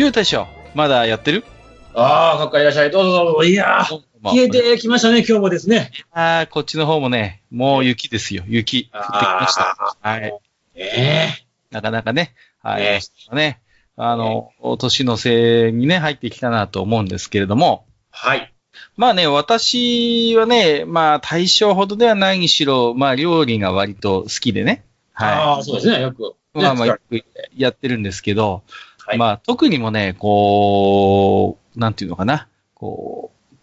ゆうたしょまだやってる？ああ、かっかいらっしゃい。どうぞどうぞ。いやー、消えてきましたね、今日もですね。ああ、こっちの方もね、もう雪ですよ、雪。降ってきました。はい。ええなかなかね、はい。ねね、あの、年のせいにね、入ってきたなと思うんですけれども、はい。まあね、私はね、まあ、対象ほどではないにしろ、まあ、料理が割と好きでね、あはあ、そうですね、よく。い。まあまあ、ねよくやってるんですけど、はいまあ、特にもね、こう、なんていうのかな、こう、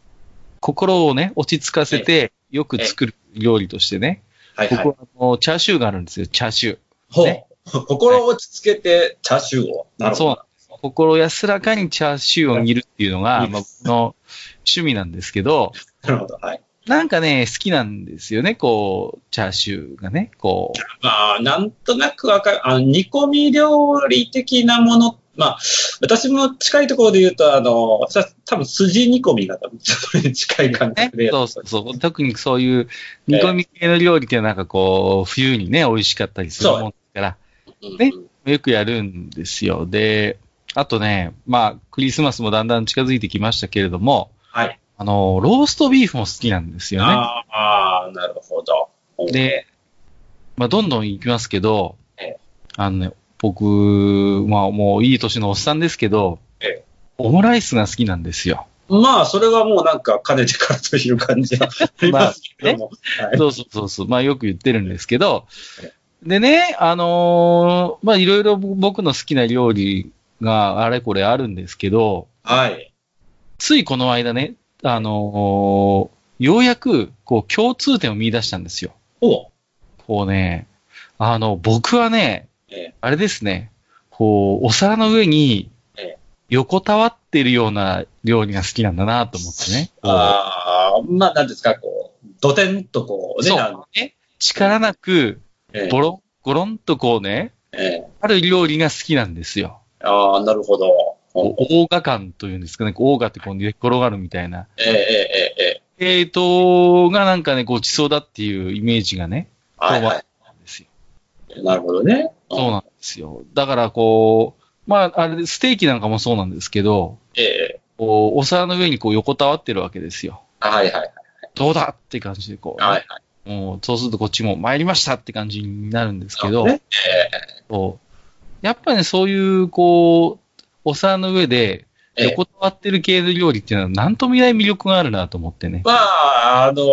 心をね、落ち着かせて、よく作る料理としてね、はいはい。僕はあの、チャーシューがあるんですよ、チャーシュー。ほねう。心を落ち着けて、チャーシューを。なるほど。心安らかにチャーシューを煮るっていうのが、はいまあ、僕の趣味なんですけど、なるほど。はい。なんかね、好きなんですよね、こう、チャーシューがね、こう。まあ、なんとなくわかる。あの、煮込み料理的なもの。まあ、私も近いところで言うと、あの、私は多分筋煮込みが多分それに近い感ね覚でそうそうそう。特にそういう煮込み系の料理ってなんかこう、冬にね、美味しかったりするもんですから、うんねよくやるんですよ。で、あとね、まあ、クリスマスもだんだん近づいてきましたけれども、はい。あの、ローストビーフも好きなんですよね。ああ、なるほど。で、まあ、どんどん行きますけどええ、あのね、僕、まあ、もういい年のおっさんですけどええ、オムライスが好きなんですよ。まあ、それはもうなんか、かねてからという感じはありますけども。はいそうそうそうそう、まあ、よく言ってるんですけどえ、でね、あのーまあ、いろいろ僕の好きな料理があれこれあるんですけど、はい。ついこの間ね、あのーようやく、こう、共通点を見出したんですよ。おこうね、あの、僕はね、えあれですね、こう、お皿の上にええ、横たわってるような料理が好きなんだなと思ってね。ああ、まあ、なんですか、こう、どてんとこうね、そうね。力なく、ええボロン、ゴロンとこうね、ええある料理が好きなんですよ。ああ、なるほど。オーガ感というんですかね、オーガってこう寝っ転がるみたいな。えええええええーと、がなんかね、ごちそうだっていうイメージがね、はいは。い。なるほどね。そうなんですよ。だからこう、まあ、あれ、ステーキなんかもそうなんですけど、ええこう、お皿の上にこう横たわってるわけですよ。はいはいどうだって感じでこう、はい。はいはい。もう、そうするとこっちも参りましたって感じになるんですけど、ねそうやっぱりね、そういう、こう、お皿の上でええ横たわってる系の料理っていうのは、なんとも言えない魅力があるなと思ってね。まあ、あの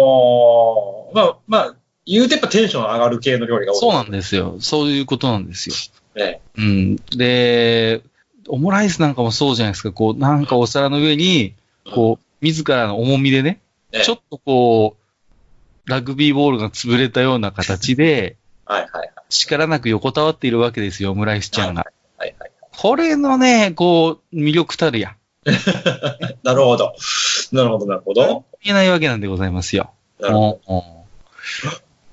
ーまあ、まあ、言うてやっぱテンション上がる系の料理が多い。そうなんですよ。そういうことなんですよ。えうん。で、オムライスなんかもそうじゃないですか。こう、なんかお皿の上に、こう、自らの重みでね、ええちょっとこう、ラグビーボールが潰れたような形で、はいはいはい。力なく横たわっているわけですよ、オムライスちゃんが。はいはい。これのね、こう、魅力たるや。なるほど。なるほど、なるほど。言えないわけなんでございますよ。なるほど。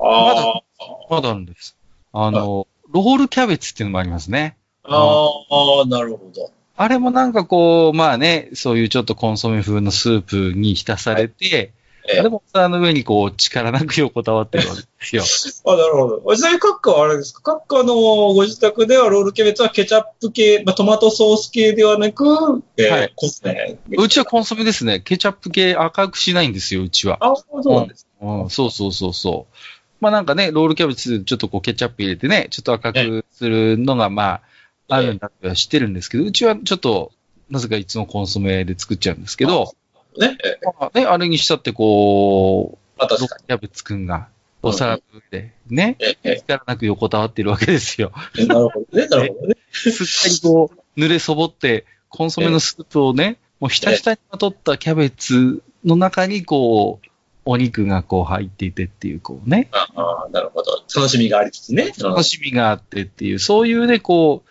ああ。まだあるんです。あの、ロールキャベツっていうのもありますね。ああ、なるほど。あれもなんかこう、まあね、そういうちょっとコンソメ風のスープに浸されて、えあれも皿の上にこう、力なく横たわってるわけですよ。あ、なるほど。ちなみにカッカはあれですか？カッカのご自宅ではロールキャベツはケチャップ系、まあ、トマトソース系ではなく、えーはいコスメ。うちはコンソメですね。ケチャップ系赤くしないんですよ、うちは。あ、そうなんです。うん、そうそうそうそう。まあなんかね、ロールキャベツちょっとこうケチャップ入れてね、ちょっと赤くするのがまあ、あるんだっては知ってるんですけど、うちはちょっと、なぜかいつもコンソメで作っちゃうんですけど、ね。えーまあね、あれにしたってこまあ、う、ロールキャベツくんが、お皿の上で、ね、力なく横たわってるわけですよ。ー、なるほどね。なるほどね。すっかりこう、濡れそぼって、コンソメのスープをね、もうひたひたにまとったキャベツの中にこう、お肉がこう入っていてっていう、こうね、ああ、なるほど。楽しみがありつつね。楽しみがあってっていう、そういうね、こう、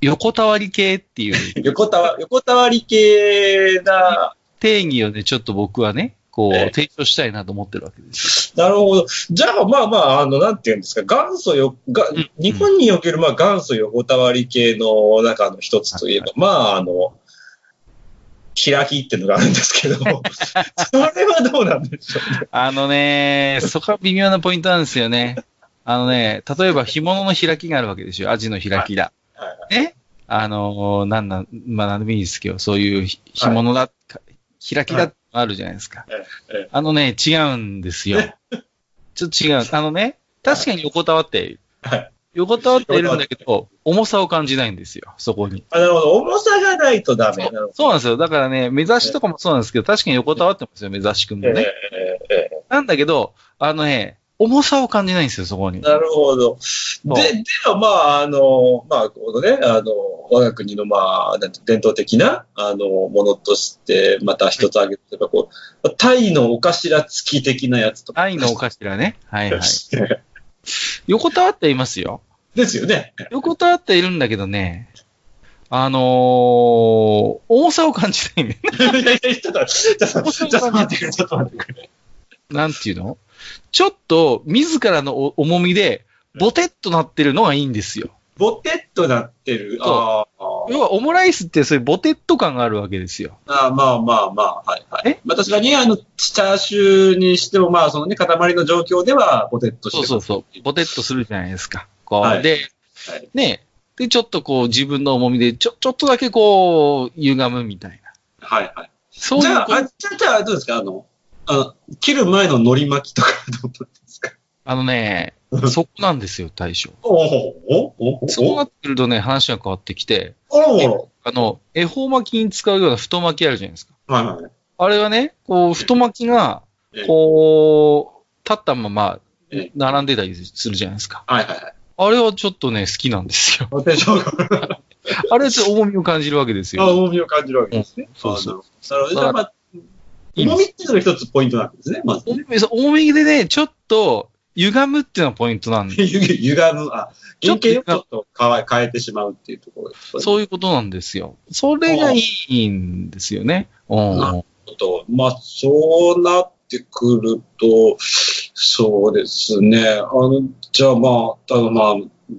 横たわり系っていう。横たわ、横たわり系な、定義をね、ちょっと僕はね、こう、ええ。提唱したいなと思ってるわけです。なるほど。じゃあ、まあまあ、あの、なんていうんですか、元祖よ、がうん、日本における、まあ、元祖横たわり系の中の一つといえば、まあ、あの、開きっていうのがあるんですけど、それはどうなんでしょうね。よ。あのね、そこは微妙なポイントなんですよね。あのね、例えば干物の開きがあるわけですよ。アジの開きだ。はいね？あのーなんなん、まあ、なんでもいいですけど、そういうひ干物だ、か開きだあるじゃないですか。ええあのね、違うんですよ。ちょっと違う。あのね、確かに横たわって。はい横たわっているんだけど、重さを感じないんですよ、そこに。あなるほど。重さがないとダメ。なるほどそうなんですよ。だからね、目指しとかもそうなんですけど、確かに横たわってますよ、目指しくんもええね。えええなんだけど、あのね、重さを感じないんですよ、そこにえ。なるほど。うで、では、まあ、あの、まあ、このね、あの、我が国の、まあ、なんて伝統的な、あの、ものとして、また一つ挙げれば、こう、タイのお頭付き的なやつとか。愛のお頭ね。はいはい。横たわっていますよ。ですよね。横たわっているんだけどね、あのー、重さを感じないね。いやいや、ちょっと、ちょっと、ちょっと待ってくれ、ちょっと待ってくれ。なんていうの？ちょっと、自らのお重みで、ボテッとなってるのがいいんですよ。ボテッとなってる？ああ要は、オムライスってそういうボテッと感があるわけですよ。ああまあまあまあ、はいはい。え？まあ確かに、あの、チャーシューにしても、まあ、そのね、塊の状況では、ボテッとしてそうそうそう。ボテッとするじゃないですか。こう、はいで、はいね、で、ちょっとこう、自分の重みで、ちょ、ちょっとだけこう、歪むみたいな。はいはい。そうじゃあ、あじゃあ、じゃあ、どうですか？あの、あの切る前の海苔巻きとかどう？あのね、そこなんですよ、大将。そうなってくるとね、話が変わってきて、あの、恵方巻きに使うような太巻きあるじゃないですか。はいはい。あれはね、こう、太巻きがええ、こう、立ったままええ、並んでたりするじゃないですか。はいはいはい。あれはちょっとね、好きなんですよ。あれはちょっと重みを感じるわけですあ、よ。重みを感じるわけですね。そうそうあなるほど。重みっていうのが一つポイントなんですね、まず重ね。重みでね、ちょっと、歪むっていうのがポイントなんで、歪む、あ、原型をちょっと変え変えてしまうっていうところです。そういうことなんですよ。それがいいんですよね。うん。なと、まあ、そうなってくると、そうですね。あの、じゃあまあ、あのまあ、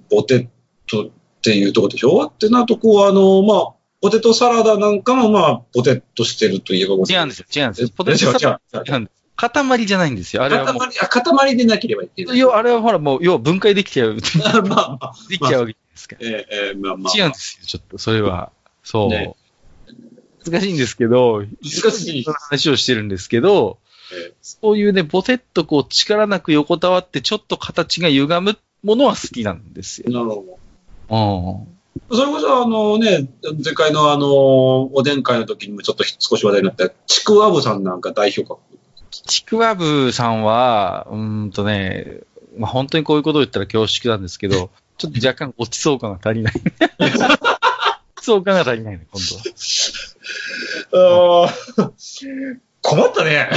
ポテトっていうところでしょ？ってなると、こう、あの、まあ、ポテトサラダなんかもまあ、ポテトしてるといえば違うんですよ。違うんですよ。ポポテトサラダ違うんです。塊じゃないんですよ。あれはも塊、あ、塊でなければいけなう。い。要はあれはほらもう、要は分解できちゃう。できまあまあ、ちゃうわけじゃないですか。えーえーまあまあ。違うんですよ。ちょっと、それは。そう。ね難しいんですけど、難しいその話をしてるんですけど、えそういうね、ポテッとこう力なく横たわってちょっと形が歪むものは好きなんですよ。ーなるほうん。ど。それこそあのね、前回のあの、おでん会の時にもちょっと少し話題になった、ちくわぶさんなんか代表格。ちくわぶさんは、うーんとね、まあ、本当にこういうことを言ったら恐縮なんですけど、ちょっと若干ごちそう感が足りない。ごちそう感が足りないね、今度は。ああ、困ったね。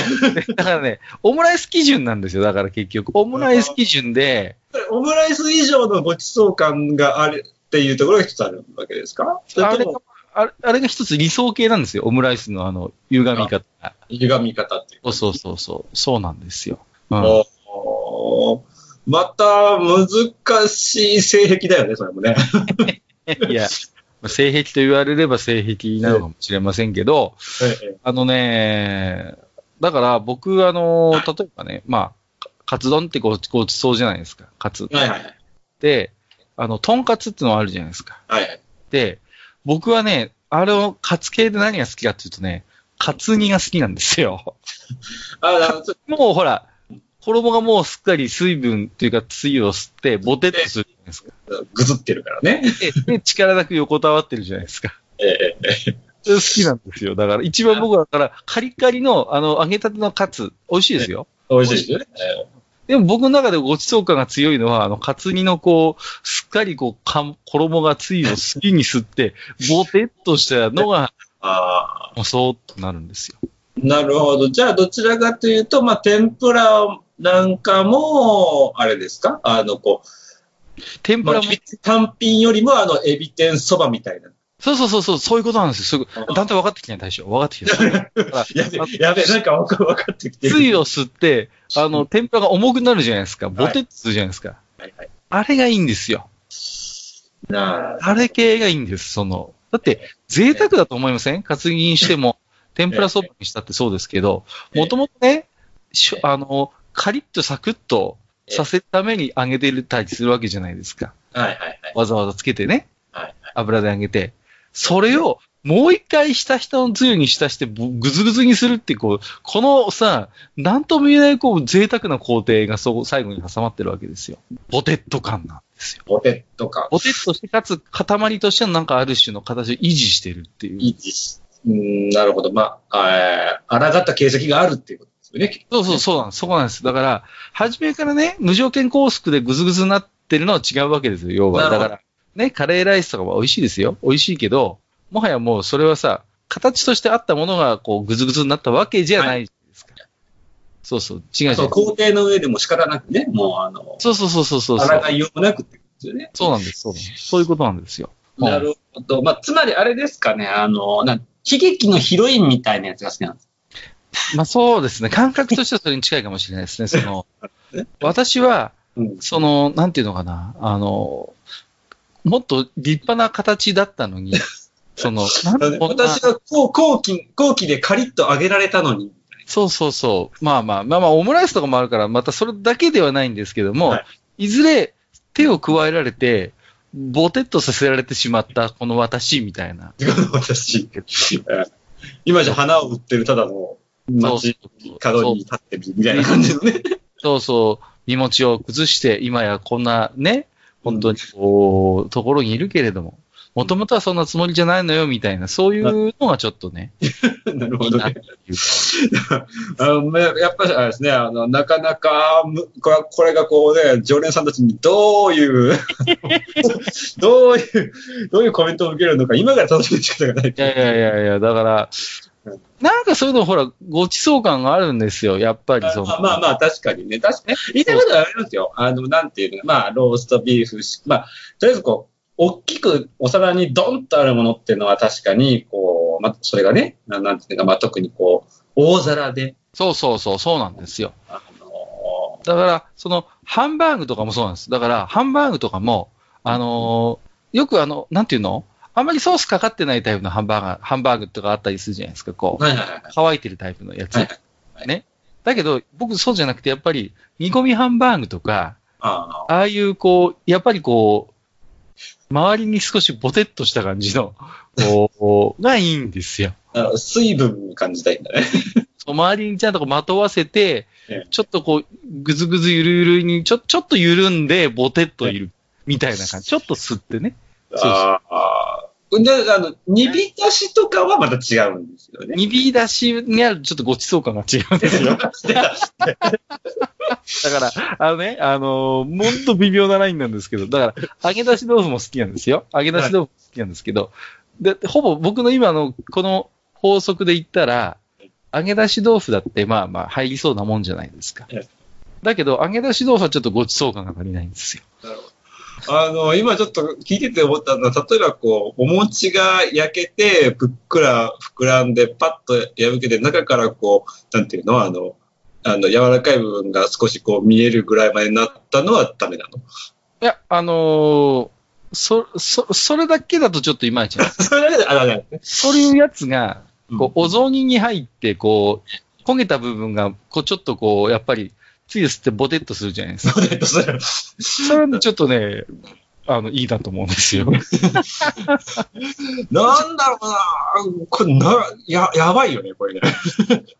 だからね、オムライス基準なんですよ。だから結局。オムライス基準で、オムライス以上のごちそう感があるっていうところが一つあるわけですか？そあれあれあれが一つ理想形なんですよ。オムライスのあの、歪み方が。歪み方っていう。そうそうそうそう。なんですよ。うん。また難しい性癖だよね、それもね。いや、まあ性癖と言われれば性癖なのかもしれませんけど、えあのね、だから僕、あの、例えばね、まあ、かカツ丼ってごごちそうじゃないですか。カツ。えはいはいはい。で、あの、トンカツってのはあるじゃないですか。はいはい。で、僕はね、あれをカツ系で何が好きかっていうとね、カツ煮が好きなんですよ。あもうほら、衣がもうすっかり水分というかつゆを吸って、ボテッとするじゃないですか。ぐずってるからね。で、で力なく横たわってるじゃないですか。ええ好きなんですよ。だから、一番僕はだから、カリカリの、あの、揚げたてのカツ、美味しいですよ。美味しいですよね。えでも僕の中でごちそう感が強いのは、あの、カツ煮のこう、すっかりこう、か衣がつゆを好きに吸って、ボテッとしたのが、ああ、そうっとなるんですよ。なるほど。じゃあ、どちらかというと、まあ、天ぷらなんかも、あれですか？あの、こう、天ぷらもまあ単品よりも、あの、エビ天そばみたいな。そうそうそうそう、そういうことなんですよ。すぐ、だんだん分かってきてない、大将。分かってきてる。やべ、やべ、なんか分かってきてる。つゆを吸って、あの、天ぷらが重くなるじゃないですか。ボテッとするじゃないですか。はいはい。あれがいいんですよ。なあれ系がいいんです、その。だって、贅沢だと思いません？担ぎにしても、天ぷらそばにしたってそうですけど、ええもともとね、あの、カリッとサクッとさせるために揚げてたりするわけじゃないですか。はいはいはい。わざわざつけてね。はい油で揚げて。それを、もう一回ひたひたのつゆに浸してぶぐずぐずにするって、こう、このさ、なんとも言えない、こう、贅沢な工程がそう、最後に挟まってるわけですよ。ボテット感なんですよ。ポテトか。ボテッとして、かつ、塊としてのなんかある種の形を維持してるっていう。いいです。うん、なるほど。まあ、えー、抗った形跡があるっていうことですよね。そうそう、そうなんです。そこなんです。だから、初めからね、無条件拘束でぐずぐずになってるのは違うわけですよ、要は。だから、ね、カレーライスとかは美味しいですよ。美味しいけど、もはやもうそれはさ、形としてあったものが、こう、ぐずぐずになったわけじゃないですか。そうそう、違うじゃん。そう、工程の上でも仕方なくね、もう、あの、そうそうそうそうそう。抗いようもなくってことですよね。そうなんです、そうなんです。そういうことなんですよ。うんなるほど。まあ、つまりあれですかね、あの、な悲劇のヒロインみたいなやつが好きなんです。まあそうですね。感覚としてはそれに近いかもしれないですね。その、私は、うん。その、なんていうのかな、あの、もっと立派な形だったのに、その、私が後期、後期でカリッと揚げられたのに。そうそうそう。まあまあ、まあまあ、オムライスとかもあるから、またそれだけではないんですけども、はいい、ずれ手を加えられて、ボテッとさせられてしまったこの私みたいな。私。今じゃ花を売ってるただの街角に立ってるみたいな感じのね。そうそう、身持ちを崩して、今やこんなね、本当にこう、ところにいるけれども、もともとはそんなつもりじゃないのよ、みたいな、そういうのがちょっとね、なるほどね。やっぱりですね、あの、なかなかむ、これこれがこうね、常連さんたちにどういう、どういう、どういうコメントを受けるのか、今から楽しみに仕方がない。いやいやいやいや、だからうん、なんかそういうのほら、ごちそう感があるんですよ、やっぱりその。まあまあまあ、確かにね。確かに。言いたいことはありますよ。あの、なんていうの、まあ、ローストビーフし、まあ、とりあえずこう、大きくお皿にドンとあるものっていうのは確かに、こう、まあ、それがね、ななんていうのか、まあ、特にこう、大皿で、そうそうそう、そうなんですよ。あのだから、その、ハンバーグとかもそうなんです。だから、ハンバーグとかも、あのーよくあの、なんていうの？あんまりソースかかってないタイプのハンバーガー、ハンバーグとかあったりするじゃないですか、こう。はいはいはい。乾いてるタイプのやつ。はいはいね。だけど、僕そうじゃなくて、やっぱり、煮込みハンバーグとか、あああいう、こう、やっぱりこう、周りに少しボテッとした感じの、こう、がいいんですよ。水分感じたいんだね。そう周りにちゃんとこうまとわせてええ、ちょっとこう、ぐずぐずゆるゆるに、ちょ、ちょっと緩んで、ボテッといる、みたいな感じ。ちょっと吸ってね。そうそうああ。で、あの、煮浸しとかはまた違うんですよね。煮火出しにあるちょっとごちそう感が違うんですよ。だから、あのね、あのー、ほんと微妙なラインなんですけど、だから、揚げ出し豆腐も好きなんですよ。揚げ出し豆腐も好きなんですけど、で、ほぼ僕の今のこの法則で言ったら、揚げ出し豆腐だってまあまあ入りそうなもんじゃないですかええ。だけど、揚げ出し豆腐はちょっとごちそう感が足りないんですよ。あの、今ちょっと聞いてて思ったのは、例えばこう、お餅が焼けて、ぷっくら膨らんで、パッと破けて、中からこう、なんていうのあの、あの、柔らかい部分が少しこう見えるぐらいまでなったのはダメなの？いや、あのーそ、そ、それだけだとちょっといまいちなんです。それだけだね。そういうやつが、こう、うお雑煮に入って、こう、焦げた部分が、こう、ちょっとこう、やっぱり、つゆ吸ってボテッとするじゃないですか。ポテトする。それちょっとね、あの、いいなと思うんですよ。なんだろうなこれな、や、やばいよね、これね。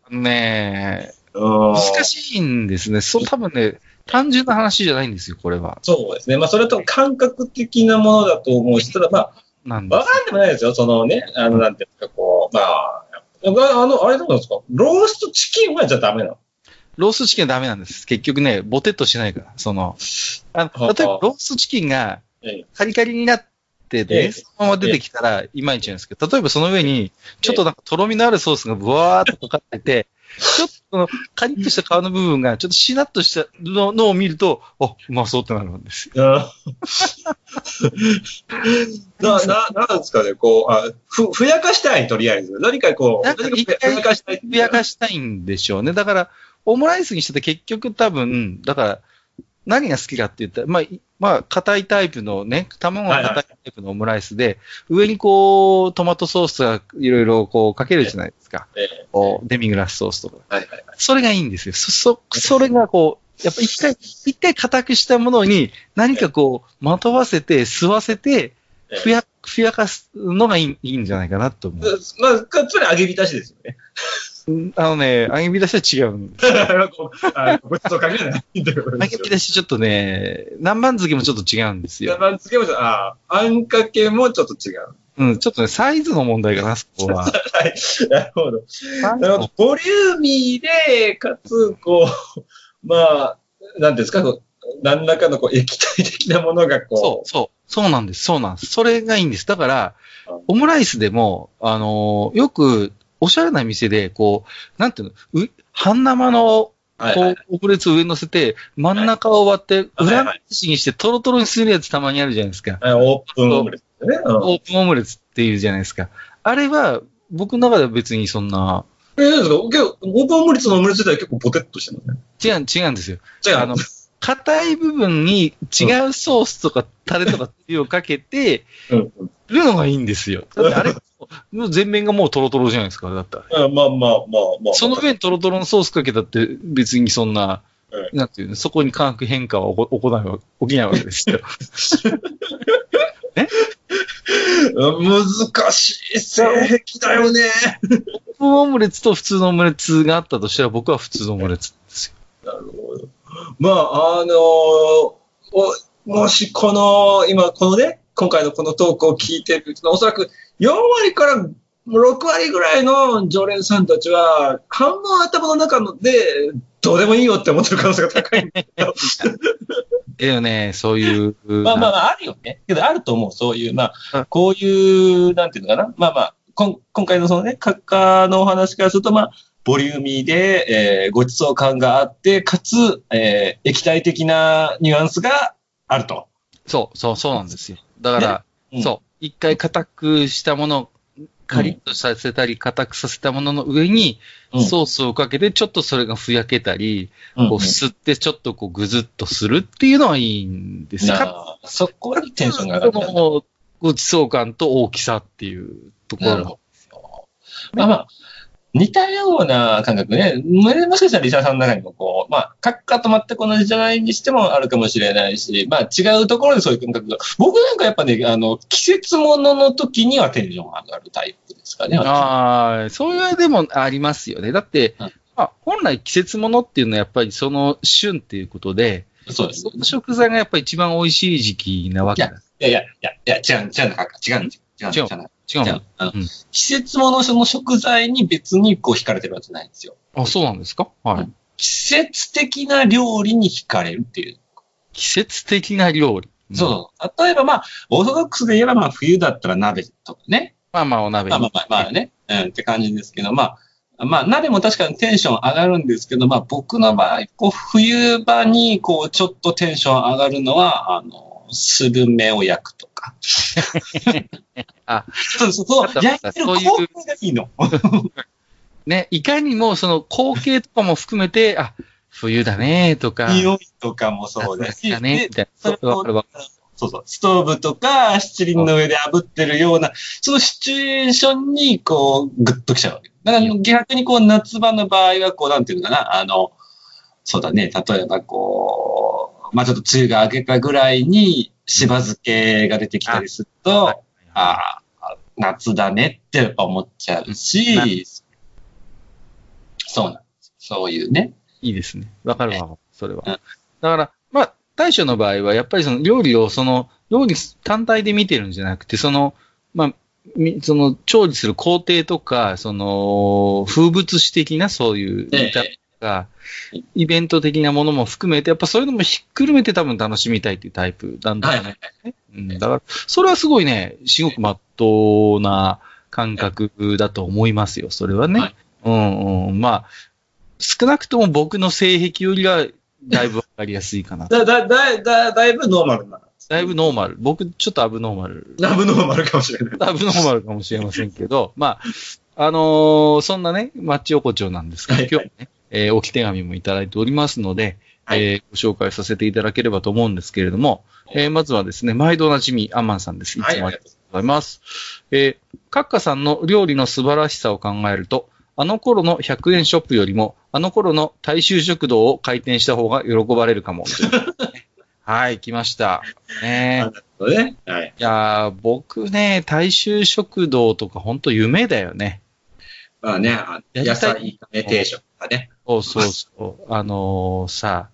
ねえ、難難しいんですね。そう、多分ね、単純な話じゃないんですよ、これは。そうですね。まあ、それと感覚的なものだと思うし、ただまあ、なんでわかんでもないですよ。そのね、あの、なんていうんですか、こう、まあ、あの、あれどうなんですか？ローストチキンはじゃあダメなの？ローストチキンはダメなんです。結局ね、ボテッとしないから。その、あの、例えばローストチキンがええカリカリになっってええて、そのまま出てきたらいまいちなんですけど、例えばその上に、ちょっとなんかとろみのあるソースがブワーっとかかってて、ちょっとそのカリッとした皮の部分がちょっとしなっとしたののを見ると、あ、うまそうってなるんですよ。あ な、な、なんですかね、こう、あふ、ふやかしたい、とりあえず。何かこう、何かふやかしたい。ふやかしたいんでしょうね。だから、オムライスにしてて結局多分、だから、何が好きかって言ったら、まあ、いまあ、硬いタイプのね、卵が硬いタイプのオムライスで、上にこう、トマトソースがいろいろこうかけるじゃないですか。ええこうデミグラスソースとか。はいはいはい。それがいいんですよ。そ、そ、それがこう、やっぱ一回、一回硬くしたものに何かこう、まとわせて、吸わせて、ええふや、ふやかすのがいいいいんじゃないかなと思う。まあ、かつまり揚げ浸しですよね。うんあのね、揚げ浸しは違うん です。ごちそうかけないってこと揚げですよ。浸しちょっとね、南蛮漬けもちょっと違うんですよ。番付もちょっと、ああ、あんかけもちょっと違う。うん、ちょっとね、サイズの問題かな、そこは。はい。なるほど。なるほど。ボリューミーで、かつ、こう、まあ、なんですか、何らかのこう液体的なものがこう。そう、そう、そうなんです、そうなんです。それがいいんです。だから、オムライスでも、あのーよく、おしゃれな店で、こう、なんていうの、う半生の、こう、オムレツ上に乗せて、真ん中を割って、はい裏はい返しにして、トロトロにするやつたまにあるじゃないですか。はいオープンオムレツね。うんオープンオムレツっていうじゃないですか。あれは、僕の中では別にそんな、え、なんですか？オープンオムレツのオムレツ自体は結構ポテッとしてますね。違う、違うんですよ。じゃあ、あの、硬い部分に違うソースとかタレとかつゆをかけてうんうんるのがいいんですよ。だってあれ、もう全面がもうトロトロじゃないですか、だったら。あまあまあまあまあ。その上にトロトロのソースかけたって別にそんな、うなんていうの、そこに化学変化は起こないわ起きないわけですよ。うん難しい性癖だよね。オープンオムレツと普通のオムレツがあったとしたら僕は普通のオムレツですよ。なるほど。まあ、あのおもしこの、今このね、今回のこのトークを聞いてるおそらく4割から6割ぐらいの常連さんたちは、半分頭の中ので、どうでもいいよって思ってる可能性が高いんだよ。ええよね、そういう。まあまあまあ、あるよね。けど、あると思う。そういう、まうんあ、こういう、なんていうのかな。まあまあ、こん今回のそのね、閣下のお話からすると、まあ、ボリューミーで、えーごちそう感があって、かつ、えー液体的なニュアンスがあると。そう、そう、そうなんですよ。だから、うんそう、一回硬くしたもの、カリッとさせたり、硬くさせたものの上に、うんソースをかけて、ちょっとそれがふやけたり、うんこう吸ってちょっとこうぐずっとするっていうのはいいんですなかあそこにテンションが上がるごちそう感と大きさっていうところが。なるほど。まあまあ、似たような感覚ね。ももしかしたらリサさんの中にもこう、まあ、閣下と全く同じじゃないにしてもあるかもしれないし、まあ違うところでそういう感覚が。僕なんかやっぱね、あの、季節物の時にはテンション上がるタイプですかね。ああ、そういうでもありますよね。だって、うんまあ、本来季節物っていうのはやっぱりその旬っていうことで、そうですそ。の食材がやっぱり一番美味しい時期なわけだ。いやいや、いや、いや、違う、違う。違う。違うんですよ。違うの違うあのうん季節物その食材に別にこう惹かれてるわけじゃないんですよ。あ、そうなんですか？はい。うん季節的な料理に惹かれるっていう。季節的な料理。そう。例えばまあ、オーソドックスで言えばまあ冬だったら鍋とかね。まあまあ、お鍋に。まあまあまあまあね。うんって感じですけど、まあ、まあ鍋も確かにテンション上がるんですけど、まあ僕の場合、こう冬場にこうちょっとテンション上がるのは、あの、スルメを焼くとか。あ、そうそうそう焼いてる光景がいいの。ね、いかにもその光景とかも含めて、あ、冬だねとか、匂いとかもそうだし。だね、でみたいな。そうそう。ストーブとか、七輪の上で炙ってるような、そのシチュエーションに、こう、グッときちゃうわけ。だから逆にこう、夏場の場合は、こう、なんていうのかな、あの、そうだね、例えばこう、まあちょっと梅雨が明けたぐらいに、しば漬けが出てきたりすると、はいああ、夏だねってやっぱ思っちゃうし、そうなんです。そういうね。いいですね。わかるわ。それは。うんだから、まあ、大将の場合は、やっぱりその料理を、その、料理単体で見てるんじゃなくて、その、まあ、みその、調理する工程とか、その、風物詩的な、そういう、ええ炒か、イベント的なものも含めて、やっぱそういうのもひっくるめて多分楽しみたいっていうタイプなんだよね。うん、だから、それはすごいね、すごくまっとうな感覚だと思いますよ、それはね。はいうんうん。まあ、少なくとも僕の性癖よりは、だいぶわかりやすいかな。だ、だ、だ、だ、だいぶノーマルな。だいぶノーマル。僕、ちょっとアブノーマル。だいぶノーマルかもしれない。アブノーマルかもしれませんけど、まあ、あのーそんなね、マッチ横丁なんですけど、はい今日はね、えー置き手紙もいただいておりますので、はいえーご紹介させていただければと思うんですけれども、えーまずはですね、毎度おなじみ、アンマンさんです。いつもありがとうございます。えー、カッカさんの料理の素晴らしさを考えると、あの頃の100円ショップよりも、あの頃の大衆食堂を開店した方が喜ばれるかも。はい、来ました。ねなるほどね。はい。いやー、僕ね、大衆食堂とか本当夢だよね。まあね、あ野菜炒め定食とかね。そうそうそう。あのーさ、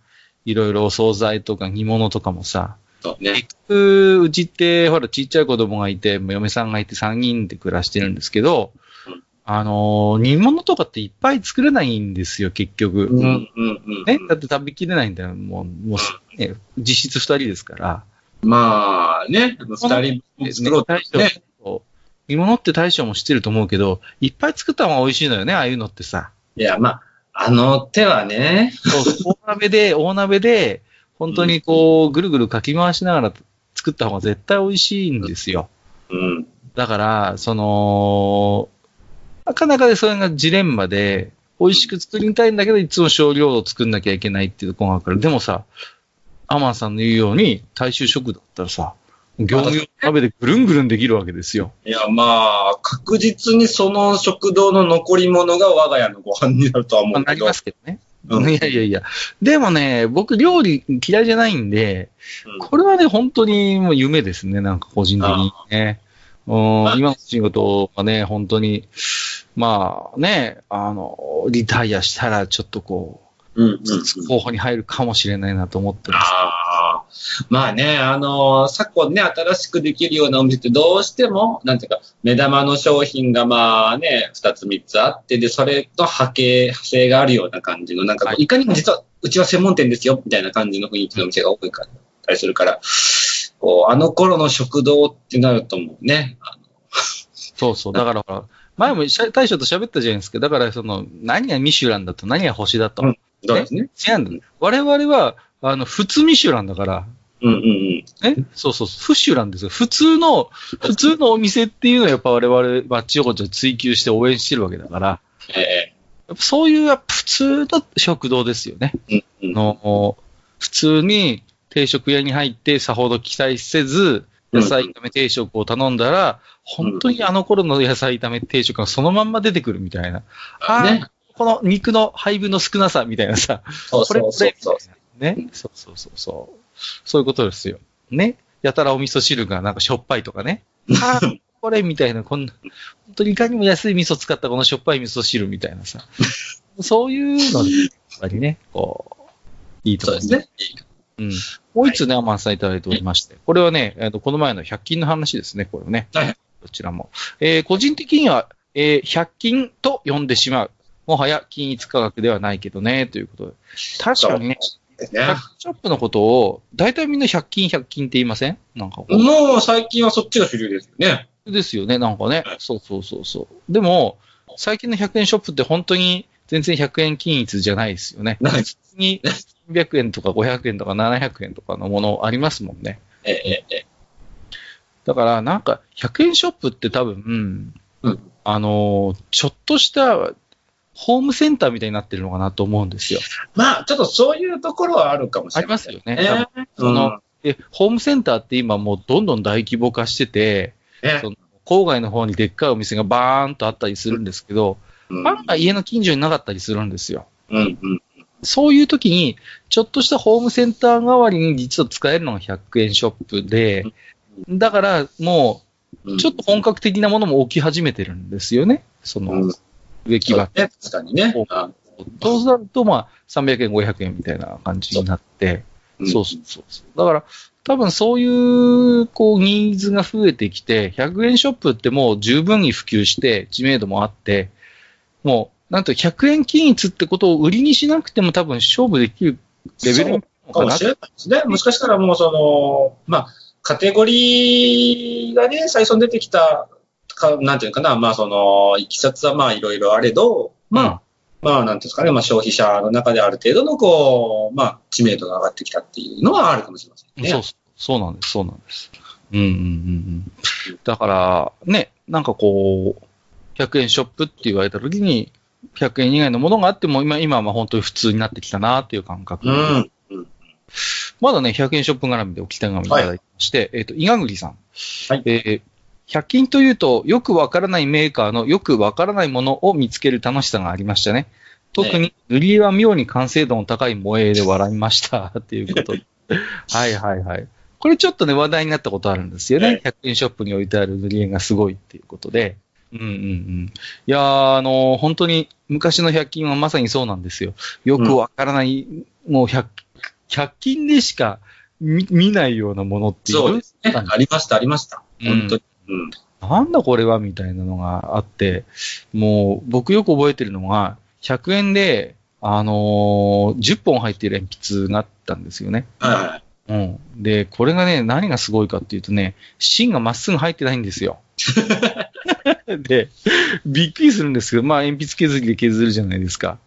いろいろお惣菜とか煮物とかもさ、そうね。結局、うちって、ほら、ちっちゃい子供がいて、嫁さんがいて3人で暮らしてるんですけどうん、あのー煮物とかっていっぱい作れないんですよ、結局。うん、うん、うん。ね、だって食べきれないんだよ。もう、もう、ね、実質2人ですから。まあね、二人分作ろうね。煮物って大将も知ってると思うけど、いっぱい作った方が美味しいのよね、ああいうのってさ。いや、まあ、あの手はね、そう、大鍋で、大鍋で、本当にこう、ぐるぐるかき回しながら作った方が絶対美味しいんですよ。うん。だから、その、なかなかでそれがジレンマで、美味しく作りたいんだけど、いつも少量を作んなきゃいけないっていうところがあるから、でもさ、アマンさんの言うように、大衆食だったらさ、業務用鍋でぐるんぐるんできるわけですよ。いや、まあ、確実にその食堂の残り物が我が家のご飯になるとは思うけどまあなりま。すけどね。うんいやいやいや。でもね、僕料理嫌いじゃないんで、うんこれはね、本当にもう夢ですね、なんか個人的にね。うん、今の仕事はね、本当に、まあね、あの、リタイアしたらちょっとこうん、うんう、候補に入るかもしれないなと思ってます。ああ。まあね、あの昨今ね、新しくできるようなお店ってどうしても、なんていうか、目玉の商品がまあね、二つ三つあって、で、それと波形、派生があるような感じの、なんかいいかにも実は、うちは専門店ですよ、みたいな感じの雰囲気のお店が多いかったりするから、こう、あの頃の食堂ってなるともうね、そうそう。だからほら、前も大将と喋ったじゃないですか。だからその、何がミシュランだと何が星だと。うんそうですね。違うんだ。我々は、あの、普通ミシュランだから、うんうんうん。え？そうそうそう、フッシュランですよ。普通の、普通のお店っていうのはやっぱ我々、マッチ横丁で追求して応援してるわけだから、えやっぱそういう普通の食堂ですよね。えうんうん。の普通に定食屋に入ってさほど期待せず、野菜炒め定食を頼んだら、本当にあの頃の野菜炒め定食がそのまんま出てくるみたいな。あねーこの肉の配分の少なさみたいなさ。そうそうそうそう。これね。そうそうそうそう。そういうことですよ。ね。やたらお味噌汁がなんかしょっぱいとかね。あーこれみたいな、こんな、本当にいかにも安い味噌使ったこのしょっぱい味噌汁みたいなさ。そういうので、やっぱりね、こう、いいと思うそうですね。うん。もう一つね、アマンさんいただいておりまして。これはね、えっと、この前の100均の話ですね、これね。はいどちらも。えー個人的には、えー100均と呼んでしまう。もはや均一価格ではないけどね、ということで。確かにね、ね100均ショップのことを、大体みんな100均100均って言いません？なんかこう。もう最近はそっちが主流ですよね。ですよね、なんかね。そうそうそうそう。でも、最近の100円ショップって本当に全然100円均一じゃないですよね。ない普通に300円とか500円とか700円とかのものありますもんね。ええ、ええ、だから、なんか、100円ショップって多分、うんあのーちょっとした、ホームセンターみたいになってるのかなと思うんですよ。まあ、ちょっとそういうところはあるかもしあれませんりますよね。ね。そので、ホームセンターって今もうどんどん大規模化してて、ねその郊外の方にでっかいお店がバーンとあったりするんですけど、うん案外家の近所になかったりするんですよ。うんうん。そういう時に、ちょっとしたホームセンター代わりに実は使えるのが100円ショップで、だからもうう、ちょっと本格的なものも起き始めてるんですよね。そのうん、植木鉢。ね、確かにね。あそうなると、まあ、300円、500円みたいな感じになって、うんそうそうそうそう。だから、多分そういう、こう、ニーズが増えてきて、100円ショップってもう十分に普及して、知名度もあって、もなんと100円均一ってことを売りにしなくても多分勝負できるレベルかもしれないですね。もしかしたらもうその、まあ、カテゴリーがね、最初に出てきた、かなんていうかな、まあその、いきさつはまあいろいろあれど、まあ、まあなんていうんですかね、まあ消費者の中である程度のこう、まあ知名度が上がってきたっていうのはあるかもしれませんね。そう、そうなんです、そうなんです。うんうんうんうん。だから、ね、なんかこう、100円ショップって言われた時に、100円以外のものがあっても、今、今はまあ本当に普通になってきたなっていう感覚。うん。うん。まだね、100円ショップ絡みでおき手紙いただいてまして、えっ、と、伊賀栗さん。はいえー100均というと、よくわからないメーカーのよくわからないものを見つける楽しさがありましたね。特に、塗り絵は妙に完成度の高い萌えで笑いました。っていうことで。はいはいはい。これちょっとね、話題になったことあるんですよね。はい100円ショップに置いてある塗り絵がすごいっていうことで。うんうんうん。いやー、あのー本当に昔の100均はまさにそうなんですよ。よくわからない、もう100、100均でしか見見ないようなものっていう。そうですね。ありました、ありました。本当に。うん。なんだこれはみたいなのがあって、もう僕よく覚えてるのが、100円で、あのー10本入ってる鉛筆があったんですよね。はいはい。うん。で、これがね、何がすごいかっていうとね、芯がまっすぐ入ってないんですよ。で、びっくりするんですけど、まあ鉛筆削りで削るじゃないですか。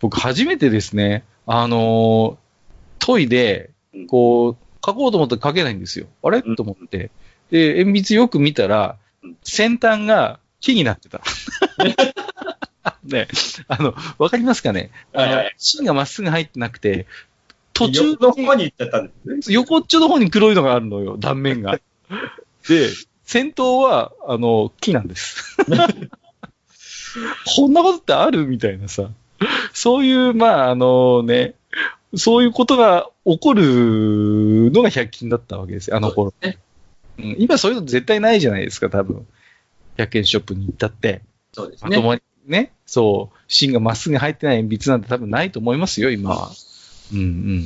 僕初めてですね、あのー研いで、こう、書こうと思ったら書けないんですよ。あれ？うんと思って。で、鉛筆よく見たらうん、先端が木になってた。ね、あの、わかりますかね？あのはいはい、芯がまっすぐ入ってなくて、途中横の方に行っちゃったんですね。横っちょの方に黒いのがあるのよ、断面が。で、先頭は、あの、木なんです。こんなことってある？みたいなさ。そういう、まあ、あのね、そういうことが起こるのが100均だったわけですよ、あの頃。ねうん今そういうの絶対ないじゃないですか、多分。100円ショップに行ったって。そうですね。まともにね、そう、芯がまっすぐ入ってない鉛筆なんて多分ないと思いますよ、今は。うんうんうん。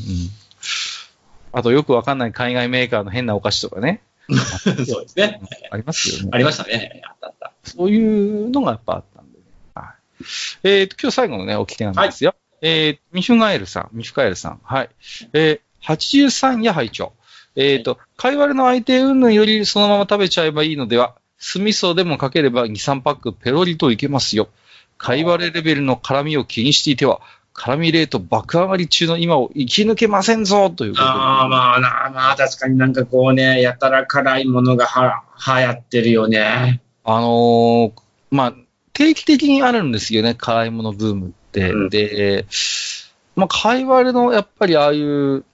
あとよくわかんない海外メーカーの変なお菓子とかね。そうですね。ありますよね。ありましたね。あったあった。そういうのがやっぱあったんでね。はい。えっ、と、今日最後のね、お聞きなんですよ。えー、ミフガエルさん、ミフガエルさん。はい。えー、83夜拝聴えっ、と、貝割れの相手云々よりそのまま食べちゃえばいいのでは、酢味噌でもかければ2、3パックペロリといけますよ。貝割れレベルの辛みを気にしていては、辛みレート爆上がり中の今を生き抜けませんぞということで。ああ、まあな、まあ確かになんかこうね、やたら辛いものがは流行ってるよね。あのーまあ、定期的にあるんですよね、辛いものブームって。うんで、まあ、貝割れの、やっぱりああいう、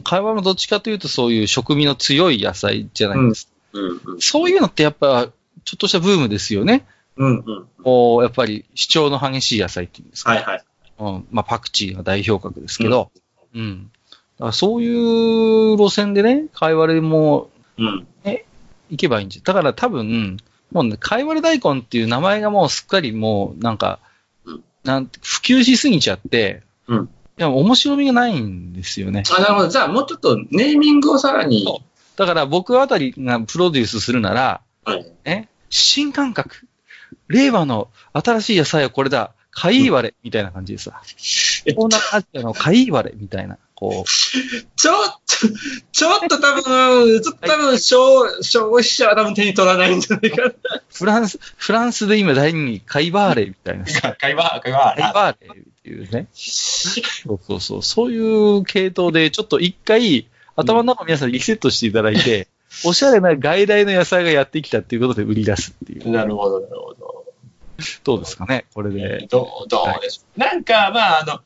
貝割れのどっちかというとそういう食味の強い野菜じゃないですか。うんうん。そういうのってやっぱ、ちょっとしたブームですよね。うんうん。こうやっぱり主張の激しい野菜っていうんですか。はいはい。うん。まあ、パクチーが代表格ですけど、うん。だからそういう路線でね、貝割れもうん。行けばいいんじゃ。だから多分、もうね、貝割れ大根っていう名前がもうすっかりもう、なんか、うんなんて、普及しすぎちゃって、うんいや、面白みがないんですよね。あ、なるほど。じゃあもうちょっとネーミングをさらに。そだから僕あたりがプロデュースするなら、はい。え？新感覚。令和の新しい野菜はこれだ。貝割れみたいな感じでさ。東南アジアの貝割れみたいな。こう。ちょっと、ちょっと多分、ちょっと多分、消消費者は多分手に取らないんじゃないかフランス、フランスで今大人気、貝バーレみたいなさ。な。会話、会話。貝バーレっていうね。そうそうそう。そういう系統で、ちょっと一回、頭の中皆さんリセットしていただいて、おしゃれな外来の野菜がやってきたっていうことで売り出すっていう。なるほど、なるほど。どうですかね？これで。どう、どうでしょう。なんか、まあ、あの、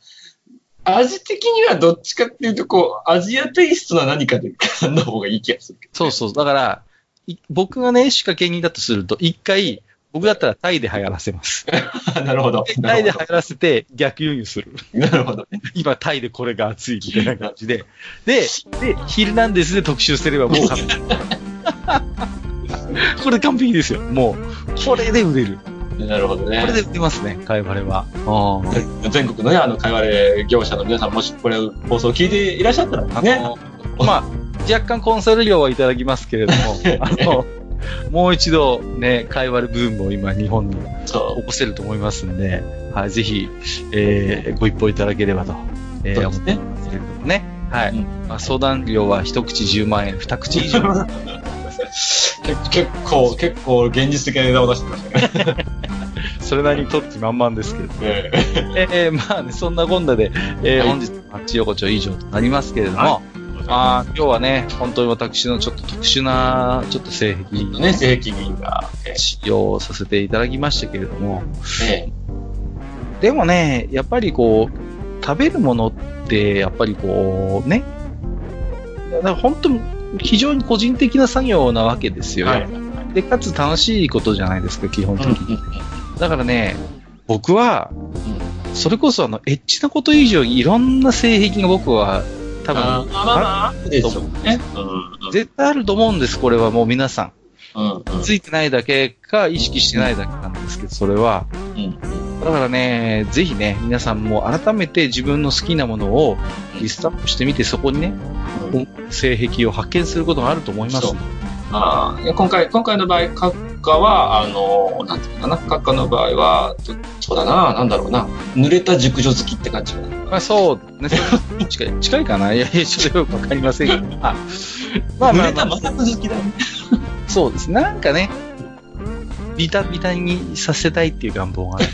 味的にはどっちかっていうと、こう、アジアテイストな何かで噛んだ方がいい気がするけど、そうそう。だから、い僕がね、仕掛け人だとすると、一回、僕だったらタイで流行らせます。なるほど。タイで流行らせて逆輸入する。なるほど。今タイでこれが熱いみたいな感じで。で、で、ヒルナンデスで特集すればもう完璧。これ完璧ですよ。もう、これで売れる。なるほどね。これで売れますね、貝割れは。うん全国のね、あの、会話で業者の皆さん、もしこれ放送を聞いていらっしゃったらあね。の、まあ、若干コンサル料はいただきますけれども、あの、もう一度ね、会話ブームを今日本にそ起こせると思いますんで、はい、ぜひ、えー、ご一報いただければと、えー、思ってますけれどもね。はい。うんまあ、相談料は一口10万円、二口以上。う。結結構、結構現実的な値段を出してましたね。それなりに取る気満々ですけれども。ええー、まあね、そんなこんなで、えーはい本日のマッチ横丁以上となりますけれども、はあー今日はね、本当に私のちょっと特殊な、ちょっと性癖ーね、正規銀が、え使用させていただきましたけれども、えでもね、やっぱりこう、食べるものって、やっぱりこう、ね、だから本当に非常に個人的な作業なわけですよ。はい。で、かつ楽しいことじゃないですか、基本的に。だからね、僕は、それこそあの、エッチなこと以上にいろんな性癖が僕は多分、あーまあまあまあ、でしょうね。うん。絶対あると思うんです、これはもう皆さん。うん。うん。ついてないだけか、意識してないだけなんですけど、それは。うん。だからね、ぜひね、皆さんも改めて自分の好きなものをリストアップしてみて、そこにね、性癖を発見することがあると思いますそう。あ今回、今回の場合、閣下は、あの、なんていうのかな、閣下の場合は、そうだな、なんだろうな、濡れた熟女好きって感じかな。まあそうね、そ れ近い、近いかな？いやいや、ちょっとよくわかりませんけど。あまあまあまあ、まさ好きだね。そうです。なんかね、ビタビタにさせたいっていう願望がある。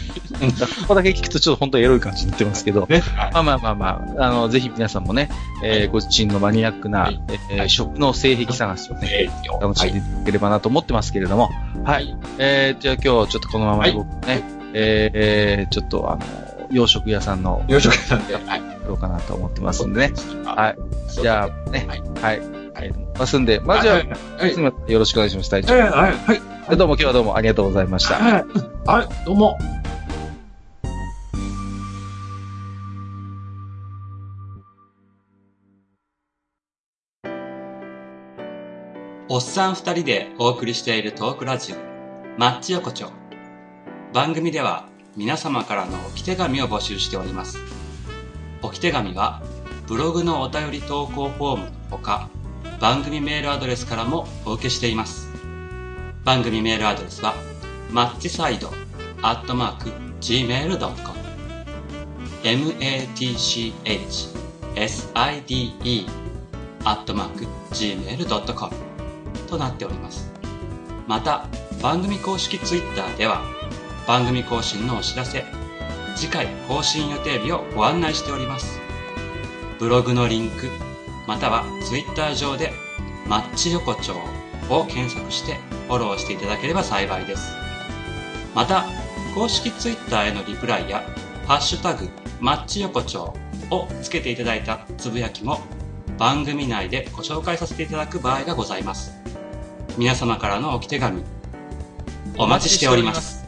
ここだけ聞くとちょっと本当エロい感じになってますけど。ね。まあまあまあまあ、あの、ぜひ皆さんもね、えーご自身のマニアックな、はいえー食の性癖探しをね、ええよ楽しんでいただければなと思ってますけれども、はい。えー、じゃあ今日ちょっとこのままで僕ね、えー、ちょっとあの、洋食屋さんの、よろしくなんで、はい。どうかなと思ってますんでね。ははい。じゃあね、はいはい。はい。ますんで、まずは、すみませんよろしくお願いします。隊長。はい、はい、はい。どうも今日はどうもありがとうございました。はい、はい、どうも。おっさん二人でお送りしているトークラジオ、マッチ横丁。番組では皆様からの置き手紙を募集しております。置き手紙はブログのお便り投稿フォームのほか、番組メールアドレスからもお受けしています。番組メールアドレスは、マッチサイドアットマーク gmail.com matchside アットマーク gmail.com となっております。また、番組公式ツイッターでは、番組更新のお知らせ、次回更新予定日をご案内しております。ブログのリンク、またはツイッター上で、マッチ横丁を検索してフォローしていただければ幸いです。また、公式ツイッターへのリプライや、ハッシュタグ、マッチ横丁をつけていただいたつぶやきも番組内でご紹介させていただく場合がございます。皆様からのおき手紙、お待ちしております。